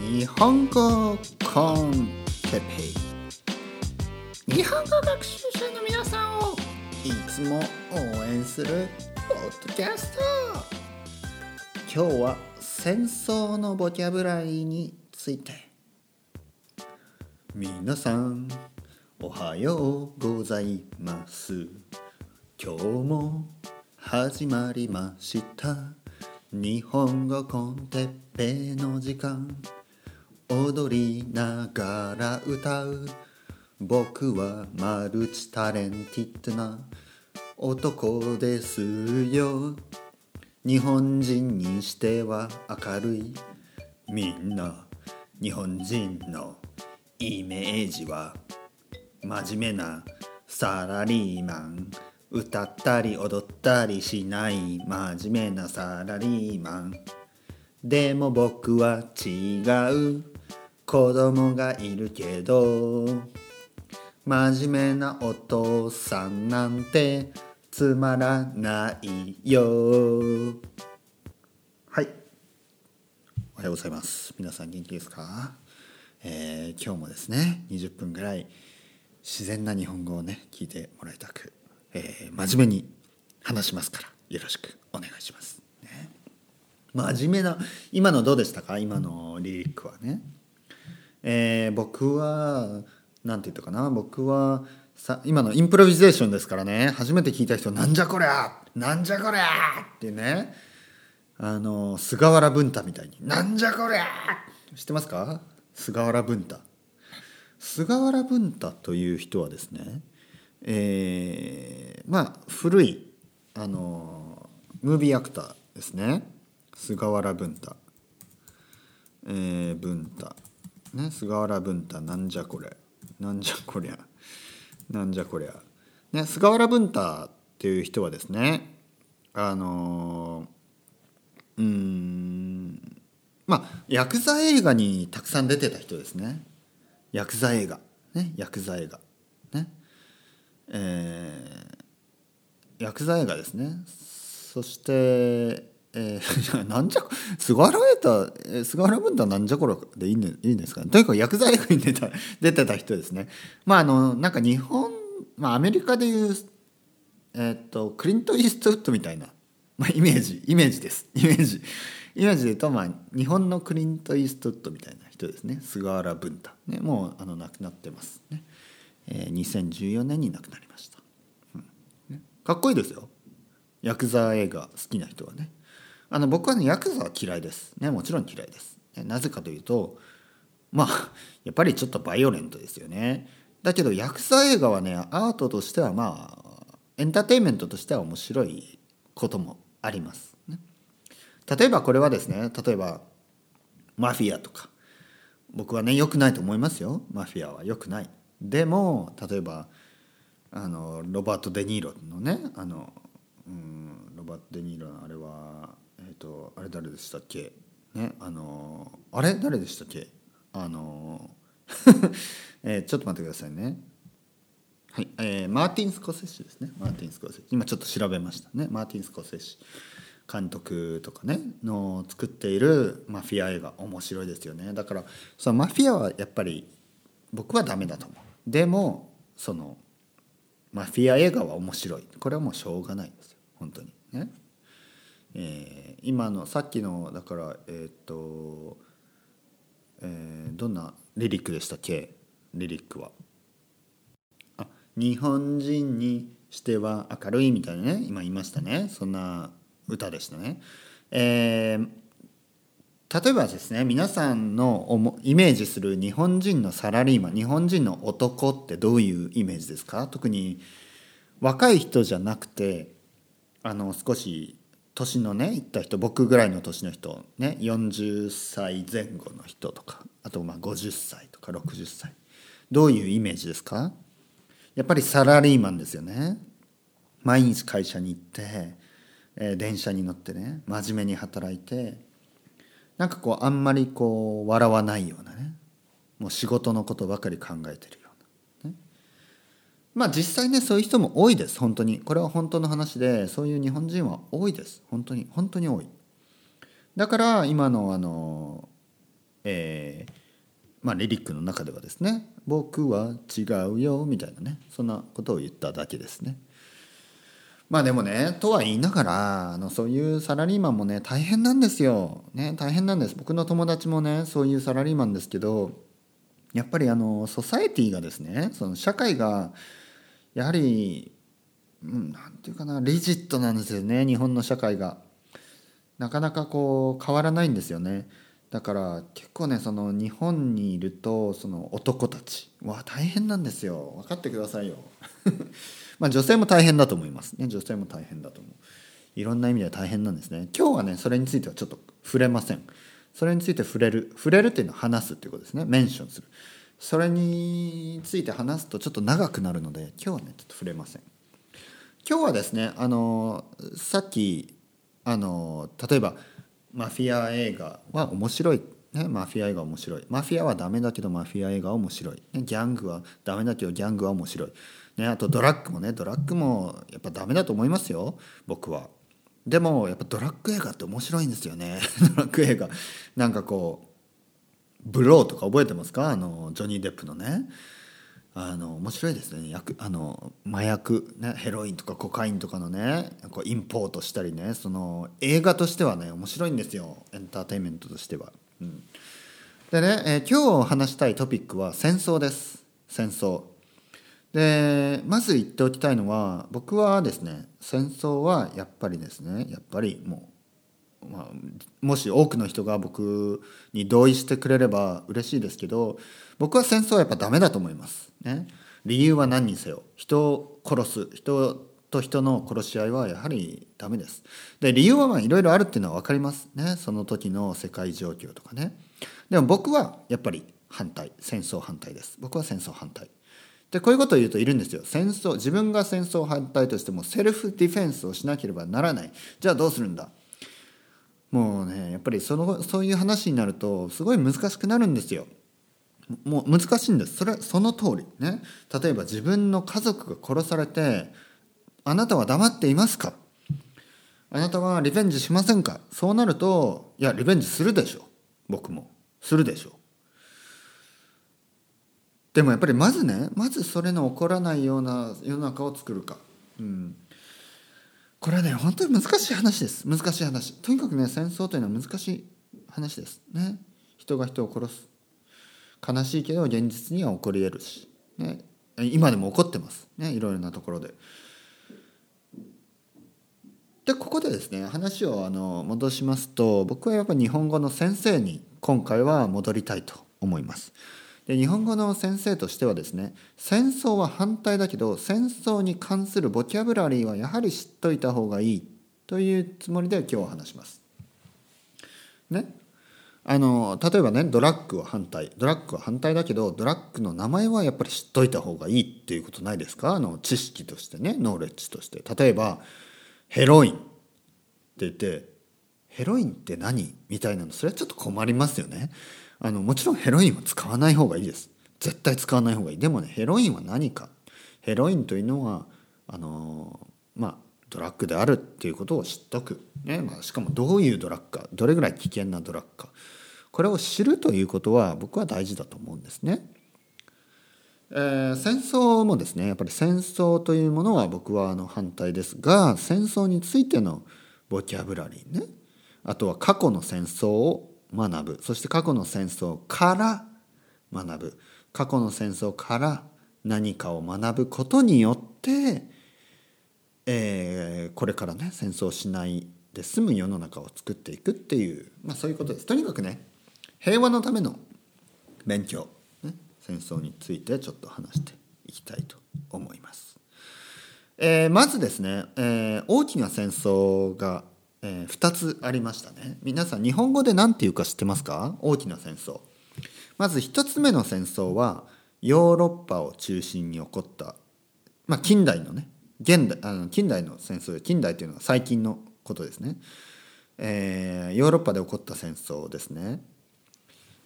日本語コンテペイ。日本語学習者の皆さんをいつも応援するポッドキャスト。今日は戦争のボキャブラリーについて。皆さんおはようございます。今日も始まりました。日本語コンテッペの時間。踊りながら歌う。僕はマルチタレンティッドな。男ですよ。日本人にしては明るい。みんな日本人のイメージは真面目なサラリーマン。歌ったり踊ったりしない真面目なサラリーマン。でも僕は違う。子供がいるけど。真面目なお父さんなんてつまらないよ。はい。おはようございます。皆さん元気ですか、えー、今日もですね20分ぐらい自然な日本語をね聞いてもらいたくえー、真面目に話しますからよろしくお願いします。ね、真面目な今のどうでしたか？今のリリックはね。えー、僕は何て言ったかな？僕はさ今のインプロビゼーションですからね初めて聞いた人「なんじゃこりゃなんじゃこりゃ!」ってねあの菅原文太みたいに「なんじゃこりゃ!」知ってますか？菅原文太。菅原文太という人はですねえー、まあ古いあのムービーアクターですね。菅原文太、えー、文太。ね菅原文太。なんじゃこれなんじゃこりゃ。なんじゃこりゃ。ね菅原文太っていう人はですねあのうんまあヤクザ映画にたくさん出てた人ですね。ヤクザ映画。ねヤクザ映画。えー、ヤクザ映画ですねそしてえー、なんじゃ菅原映太菅原文太なんじゃこらでいい,、ね、いいんですかね。とにかく薬剤映画に出た出てた人ですね。まああのなんか日本、まあ、アメリカでいうえー、っとクリント・イーストウッドみたいな、まあ、イメージイメージです。イメージ。イメージで言うと、まあ、日本のクリント・イーストウッドみたいな人ですね。菅原文太、ね、もうあの亡くなってますね。え、2014年に亡くなりました、うん、かっこいいですよ。ヤクザ映画好きな人はね。あの僕はねヤクザは嫌いです。ねもちろん嫌いです。なぜかというとまあ やっぱりちょっとバイオレントですよね。だけどヤクザ映画はねアートとしてはまあエンターテインメントとしては面白いこともあります、ね、例えばこれはですね例えばマフィアとか。僕はね良くないと思いますよ。マフィアは良くない。でも例えばあのロバート・デ・ニーロのねあの、うん、ロバート・デ・ニーロのあれはえ、ー、とあれ誰でしたっけ？ねあのあれ誰でしたっけ？あの えー、ちょっと待ってくださいね。はい、えー、マーティン・スコセッシですね。マーティン・スコセッシ。今ちょっと調べましたね。マーティン・スコセッシ監督とかねの作っているマフィア映画。面白いですよね。だからそのマフィアはやっぱり僕はダメだと思う。でもそのマフィア映画は面白いこれはもうしょうがないですよ本当にね。えー、今のさっきのだからえっ、と、えー、どんなリリックでしたっけ？リリックは。あ日本人にしては明るいみたいなね今言いましたねそんな歌でしたね。えー、例えばですね皆さんのイメージする日本人のサラリーマン日本人の男ってどういうイメージですか？特に若い人じゃなくてあの少し年のねいった人僕ぐらいの年の人ね40歳前後の人とかあとまあ50歳とか60歳。どういうイメージですか？やっぱりサラリーマンですよね。毎日会社に行って、えー、電車に乗ってね真面目に働いてなんかこうあんまりこう笑わないようなねもう仕事のことばかり考えてるような、ね、まあ実際ねそういう人も多いです。本当に。これは本当の話でそういう日本人は多いです。本当に。本当に多い。だから今のあのえーまあ、リリックの中ではですね「僕は違うよ」みたいなねそんなことを言っただけですね。まあでもねとは言いながらあのそういうサラリーマンもね大変なんですよ。ね大変なんです僕の友達もねそういうサラリーマンですけどやっぱりあのソサエティがですねその社会がやはり、うん、なんて言うかなリジットなんですよね日本の社会が。なかなかこう変わらないんですよね。だから結構ねその日本にいるとその男たちは大変なんですよ分かってくださいよまあ女性も大変だと思いますね。女性も大変だと思う。いろんな意味で大変なんですね。今日はねそれについてはちょっと触れません。それについて触れる触れるっていうのは話すっていうことですね。メンションする。それについて話すとちょっと長くなるので今日はねちょっと触れません。今日はですねあのさっきあの例えばマフィア映画は面白い、ね、マフィア映画面白い。マフィアはダメだけどマフィア映画は面白い、ね、ギャングはダメだけどギャングは面白い、ね、あとドラッグもねドラッグもやっぱダメだと思いますよ僕は。でもやっぱドラッグ映画って面白いんですよね。ドラッグ映画。なんかこうブローとか覚えてますか？あのジョニー・デップのね。あの面白いですね。薬あの麻薬、ね、ヘロインとかコカインとかのねこうインポートしたりねその映画としてはね面白いんですよ。エンターテインメントとしては。うん、でね、えー、今日話したいトピックは戦争です。戦争。でまず言っておきたいのは僕はですね戦争はやっぱりですねやっぱりもう、まあ、もし多くの人が僕に同意してくれれば嬉しいですけど僕は戦争はやっぱダメだと思います。ね、理由は何にせよ人を殺す人と人の殺し合いはやはりダメです。で理由はいろいろあるっていうのは分かりますねその時の世界状況とかね。でも僕はやっぱり反対戦争反対です。僕は戦争反対。でこういうことを言うといるんですよ。戦争自分が戦争反対としてもセルフディフェンスをしなければならない。じゃあどうするんだ？もうねやっぱりそのそういう話になるとすごい難しくなるんですよ。もう難しいんです。それその通り。ね。例えば自分の家族が殺されてあなたは黙っていますか？あなたはリベンジしませんか？そうなるといやリベンジするでしょ。僕も。するでしょ。でもやっぱりまずねまずそれの起こらないような世の中を作るか、うん、これはね本当に難しい話です。難しい話。とにかくね戦争というのは難しい話です。ね。人が人を殺す。悲しいけど現実には起こり得るし、ね、今でも起こってます。ね。いろいろなところで。でここでですね話をあの戻しますと僕はやっぱ日本語の先生に今回は戻りたいと思います。で日本語の先生としてはですね戦争は反対だけど戦争に関するボキャブラリーはやはり知っといた方がいいというつもりで今日は話します。ね。あの例えばねドラッグは反対。ドラッグは反対だけどドラッグの名前はやっぱり知っといた方がいいっていうことないですか？あの知識としてねノーレッジとして。例えばヘロインって言ってヘロインって何？みたいなのそれはちょっと困りますよね。あのもちろんヘロインは使わない方がいいです。絶対使わない方がいい。でもねヘロインは何か。ヘロインというのはあのまあドラッグであるっていうことを知っとく、ねまあ、しかもどういうドラッグかどれぐらい危険なドラッグか。これを知るということは僕は大事だと思うんですね。えー、戦争もですねやっぱり戦争というものは僕はあの反対ですが戦争についてのボキャブラリーね。あとは過去の戦争を学ぶそして過去の戦争から学ぶ過去の戦争から何かを学ぶことによって、えー、これからね戦争しないで済む世の中を作っていくっていう、まあ、そういうことです。とにかくね平和のための勉強、ね、戦争についてちょっと話していきたいと思います。えー、まずですね、えー、大きな戦争が、えー、2つありましたね。皆さん日本語で何て言うか知ってますか？大きな戦争。まず1つ目の戦争はヨーロッパを中心に起こった、まあ、近代のね現代あの近代の戦争で近代というのは最近のことですね。えー、ヨーロッパで起こった戦争ですね。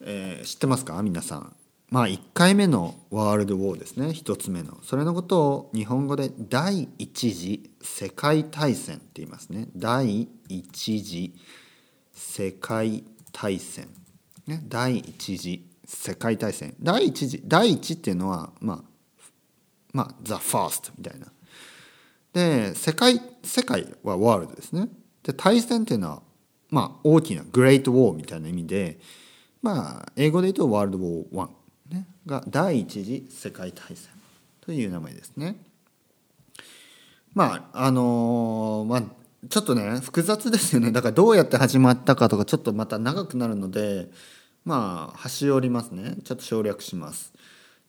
えー、知ってますか？皆さん。まあ1回目のワールドウォーですね。1つ目の。それのことを日本語で第一次世界大戦って言いますね。第一次世界大戦。ね、第一次世界大戦。第一次第一っていうのはまあまあ The First みたいな。で世界世界はワールドですね。で大戦っていうのはまあ大きなグレートウォーみたいな意味でまあ英語で言うとワールドウォー1、ね、が第一次世界大戦という名前ですね。まああのまあちょっとね複雑ですよね。だからどうやって始まったかとかちょっとまた長くなるのでまあ端折りますね。ちょっと省略します。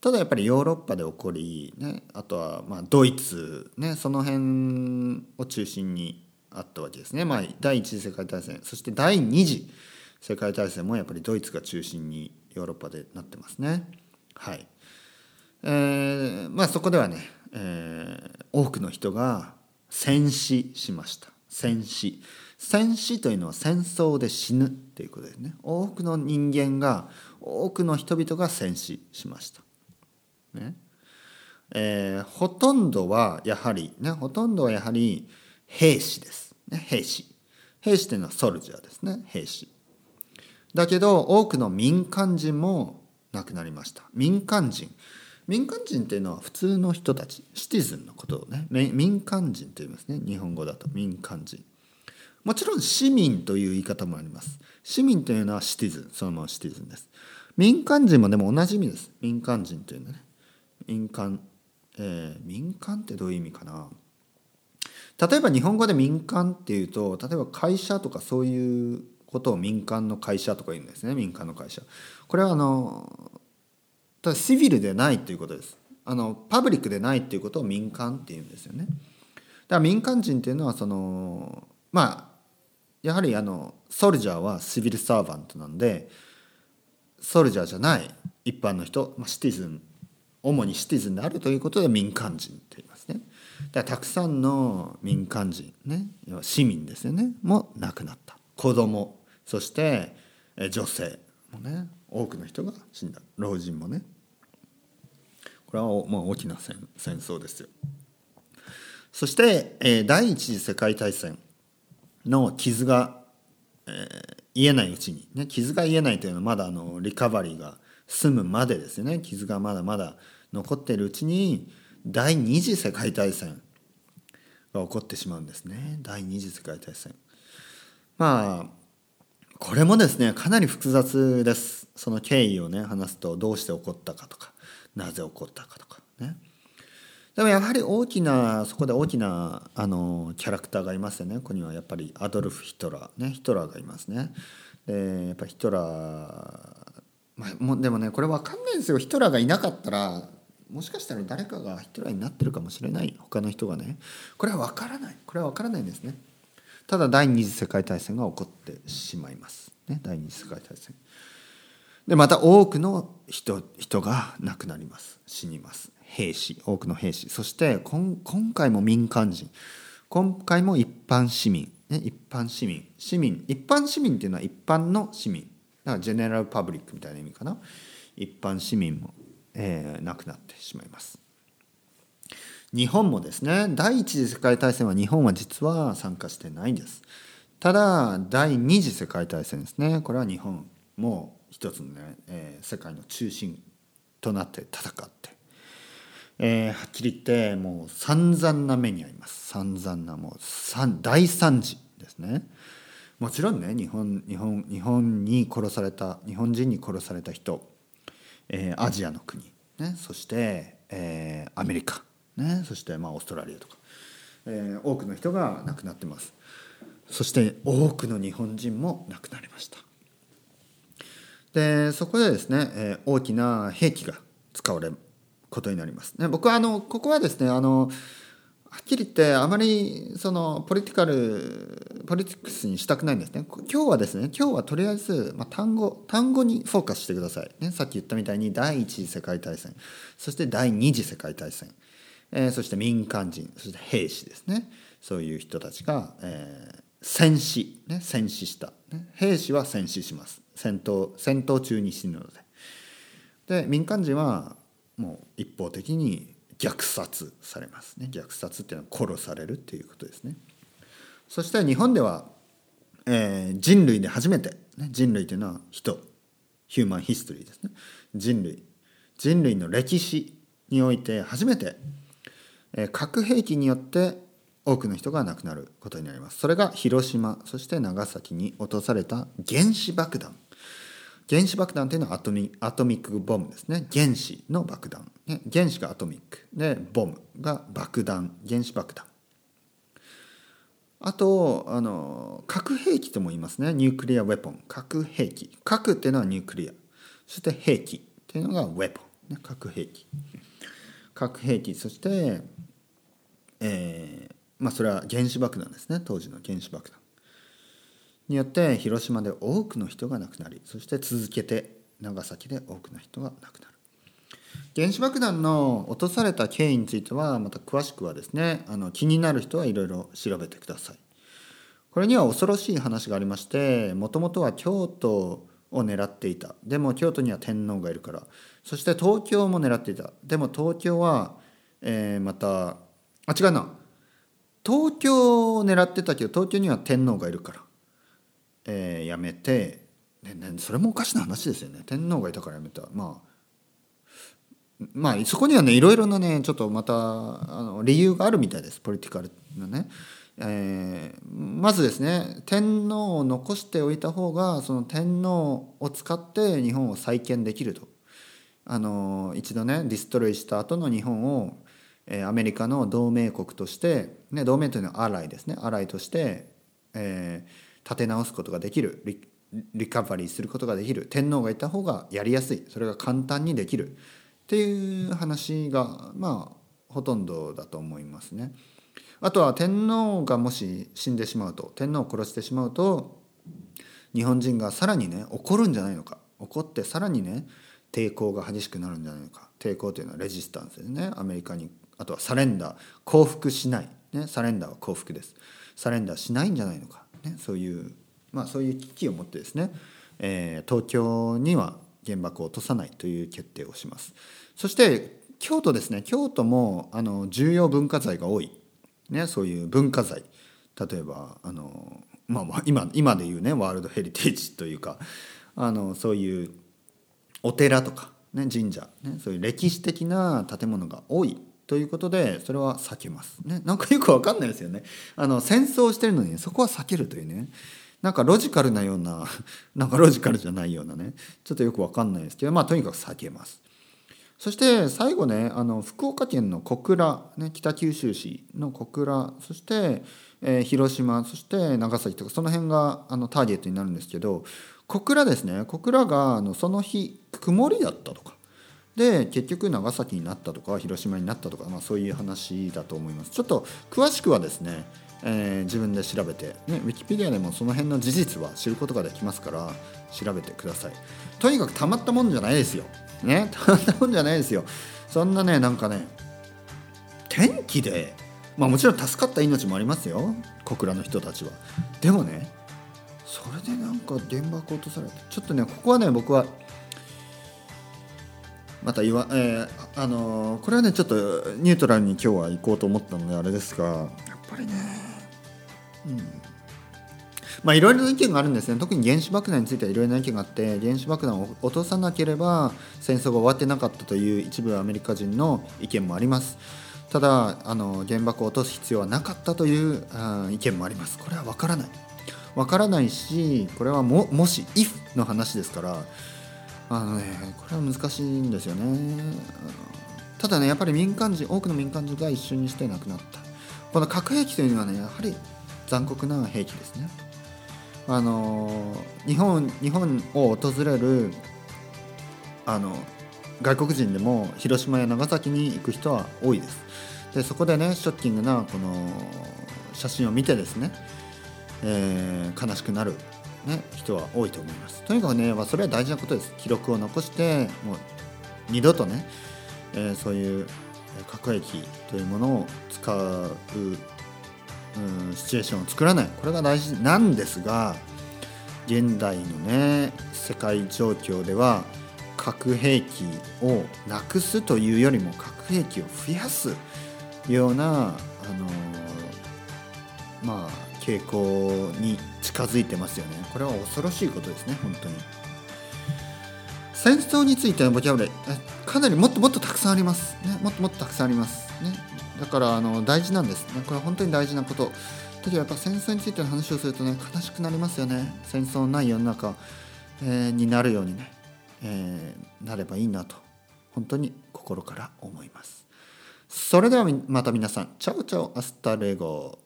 ただやっぱりヨーロッパで起こり、ね、あとはまあドイツ、ね、その辺を中心にあったわけですね、まあ、第一次世界大戦そして第二次世界大戦もやっぱりドイツが中心にヨーロッパでなってますね。はい。えー、まあそこではね、えー、多くの人が戦死しました。戦死。戦死というのは戦争で死ぬということですね。多くの人間が多くの人々が戦死しました。ね。えー、ほとんどはやはりねほとんどはやはり兵士です、ね、兵士。兵士というのはソルジャーですね。兵士。だけど多くの民間人も亡くなりました。民間人。民間人っていうのは普通の人たち。シティズンのことをね。民間人と言いますね。日本語だと。民間人。もちろん市民という言い方もあります。市民というのはシティズン。そのままシティズンです。民間人もでも同じ意味です。民間人というのはね。民間えー、民間ってどういう意味かな。例えば日本語で民間っていうと例えば会社とかそういうことを民間の会社とか言うんですね民間の会社。これはあのただシビルでないということです。あのパブリックでないっていうことを民間っていうんですよね。だから民間人っていうのはそのまあやはりあのソルジャーはシビルサーバントなんでソルジャーじゃない一般の人、まあ、シティズン主にシティズンであるということで民間人と言いますね。だからたくさんの民間人ね市民ですよねも亡くなった。子供。そして女性もね多くの人が死んだ。老人もね。これはまあ大きな戦戦争ですよ。そして、第一次世界大戦の傷が、えー、癒えないうちに、ね、傷が癒えないというのはまだあのリカバリーが済むまでですね。傷がまだまだ残っているうちに第二次世界大戦が起こってしまうんですね。第二次世界大戦。まあこれもですねかなり複雑です。その経緯をね話すとどうして起こったかとかなぜ起こったかとかね。でもやはり大きなそこで大きなあのキャラクターがいますよね。ここにはやっぱりアドルフ・ヒトラーねヒトラーがいますね。でやっぱヒトラー、まあ、もでもねこれ分かんないんですよ。ヒトラーがいなかったらもしかしたら誰かがヒトラーになってるかもしれない。他の人がね。これは分からない。これは分からないんですね。ただ第二次世界大戦が起こってしまいます、ね、第二次世界大戦。でまた多くの人人が亡くなります。死にます。兵士多くの兵士。そして今回も民間人。今回も一般市民、ね、一般市民。市民一般市民っていうのは一般の市民。だからジェネラルパブリックみたいな意味かな。一般市民もえー、なくなってしまいます。日本もですね第一次世界大戦は日本は実は参加してないんです。ただ第二次世界大戦ですねこれは日本も一つのね、えー、世界の中心となって戦って、えー、はっきり言ってもう散々な目に遭います散々なもう大惨事ですね。もちろんね日本日本日本に殺された日本人に殺された人えー、アジアの国、ね、そして、えー、アメリカ、ね、そしてまあオーストラリアとか、えー、多くの人が亡くなってます。そして多くの日本人も亡くなりました。でそこでですね、えー、大きな兵器が使われることになります、ね、僕はあのここはですねあのはっきり言ってあまりそのポリティカルポリティクスにしたくないんですね。今日はですね今日はとりあえず、まあ、単語単語にフォーカスしてください、ね、さっき言ったみたいに第一次世界大戦。そして第二次世界大戦、え、そして民間人そして兵士ですね。そういう人たちが、えー、戦死、ね、戦死した、ね、兵士は戦死します。戦闘戦闘中に死ぬので。で民間人はもう一方的に虐殺されますね。虐殺っていうのは殺されるっていうことですね。そして日本では、えー、人類で初めて、ね、人類というのは人。ヒューマンヒストリーですね。人類。人類の歴史において初めて、核兵器によって多くの人が亡くなることになります。それが広島そして長崎に落とされた原子爆弾。原子爆弾というのはアトミアトミックボムですね。原子の爆弾、ね、原子がアトミックでボムが爆弾。原子爆弾。あとあの核兵器とも言いますね。ニュークリアウェポン。核兵器。核っていうのはニュークリア。そして兵器っていうのがウェポン、ね、核兵器。核兵器。そして、えー、まあそれは原子爆弾ですね。当時の原子爆弾。によって広島で多くの人が亡くなりそして続けて長崎で多くの人が亡くなる。原子爆弾の落とされた経緯についてはまた詳しくはですねあの気になる人はいろいろ調べてください。これには恐ろしい話がありましてもともとは京都を狙っていた。でも京都には天皇がいるから。そして東京も狙っていた。でも東京は、えー、またあ違うな。東京を狙ってたけど東京には天皇がいるから。えー、辞めて、ねね、それもおかしな話ですよね。天皇がいたから辞めた。まあまあそこにはねいろいろなねちょっとまたあの理由があるみたいです。ポリティカルのね。えー、まずですね天皇を残しておいた方がその天皇を使って日本を再建できると。あの一度ねディストロイした後の日本を、え、アメリカの同盟国として、ね、同盟というのはアライですね。アライとして、えー、立て直すことができる。リカバリーすることができる。天皇がいた方がやりやすい。それが簡単にできる。っていう話がまあほとんどだと思いますね。あとは天皇がもし死んでしまうと天皇を殺してしまうと日本人がさらにね怒るんじゃないのか。怒ってさらにね抵抗が激しくなるんじゃないのか。抵抗というのはレジスタンスですね。アメリカにあとはサレンダー降伏しない、ね、サレンダーは降伏です。サレンダーしないんじゃないのか。ね、そういう、まあ、そういう危機を持ってですね、えー、東京には原爆を落とさないという決定をします。そして京都ですね。京都もあの重要文化財が多い、ね、そういう文化財。例えばあの、まあ、今今でいうねワールドヘリテージというかあのそういうお寺とか、ね、神社、ね、そういう歴史的な建物が多い。ということでそれは避けます、ね、なんかよく分かんないですよね。あの戦争してるのにそこは避けるというね。なんかロジカルなような なんかロジカルじゃないようなね。ちょっとよく分かんないですけどまあとにかく避けます。そして最後ねあの福岡県の小倉、ね、北九州市の小倉そして、えー、広島そして長崎とかその辺があのターゲットになるんですけど小倉ですね。小倉があのその日曇りだったとか。で結局長崎になったとか広島になったとか、まあ、そういう話だと思います。ちょっと詳しくはですね、えー、自分で調べて、ね、ウィキペディアでもその辺の事実は知ることができますから調べてください。とにかくたまったもんじゃないですよ。ね たまったもんじゃないですよ。そんなねなんかね天気でまあもちろん助かった命もありますよ。小倉の人たちは。でもねそれでなんか原爆落とされてちょっとねここはね僕はまた言わ、えー、あのー、これはねちょっとニュートラルに今日は行こうと思ったのであれですがやっぱりね。うん。まあいろいろな意見があるんですね。特に原子爆弾についてはいろいろな意見があって原子爆弾を落とさなければ戦争が終わってなかったという一部アメリカ人の意見もあります。ただあの原爆を落とす必要はなかったというあ意見もあります。これは分からない。分からないしこれはももし if の話ですからあのねこれは難しいんですよね。ただねやっぱり民間人多くの民間人が一瞬にして亡くなった。この核兵器というのはねやはり残酷な兵器ですね。あの日本日本を訪れるあの外国人でも広島や長崎に行く人は多いです。でそこでねショッキングなこの写真を見てですね、えー、悲しくなる。ね、人は多いと思います。とにかくね、まあ、それは大事なことです。記録を残してもう二度とね、えー、そういう核兵器というものを使う、うん、シチュエーションを作らないこれが大事なんですが現代のね世界状況では核兵器をなくすというよりも核兵器を増やすようなあのまあ傾向に近づいてますよね。これは恐ろしいことですね本当に。戦争についてのボキャブラリーかなりもっともっとたくさんあります。ねもっともっとたくさんあります。ね。だからあの大事なんです。ねこれは本当に大事なこと。だけどやっぱ戦争についての話をするとね悲しくなりますよね。戦争のない世の中、えー、になるようにね、えー、なればいいなと本当に心から思います。それではまた皆さん。 Chao chao hasta luego。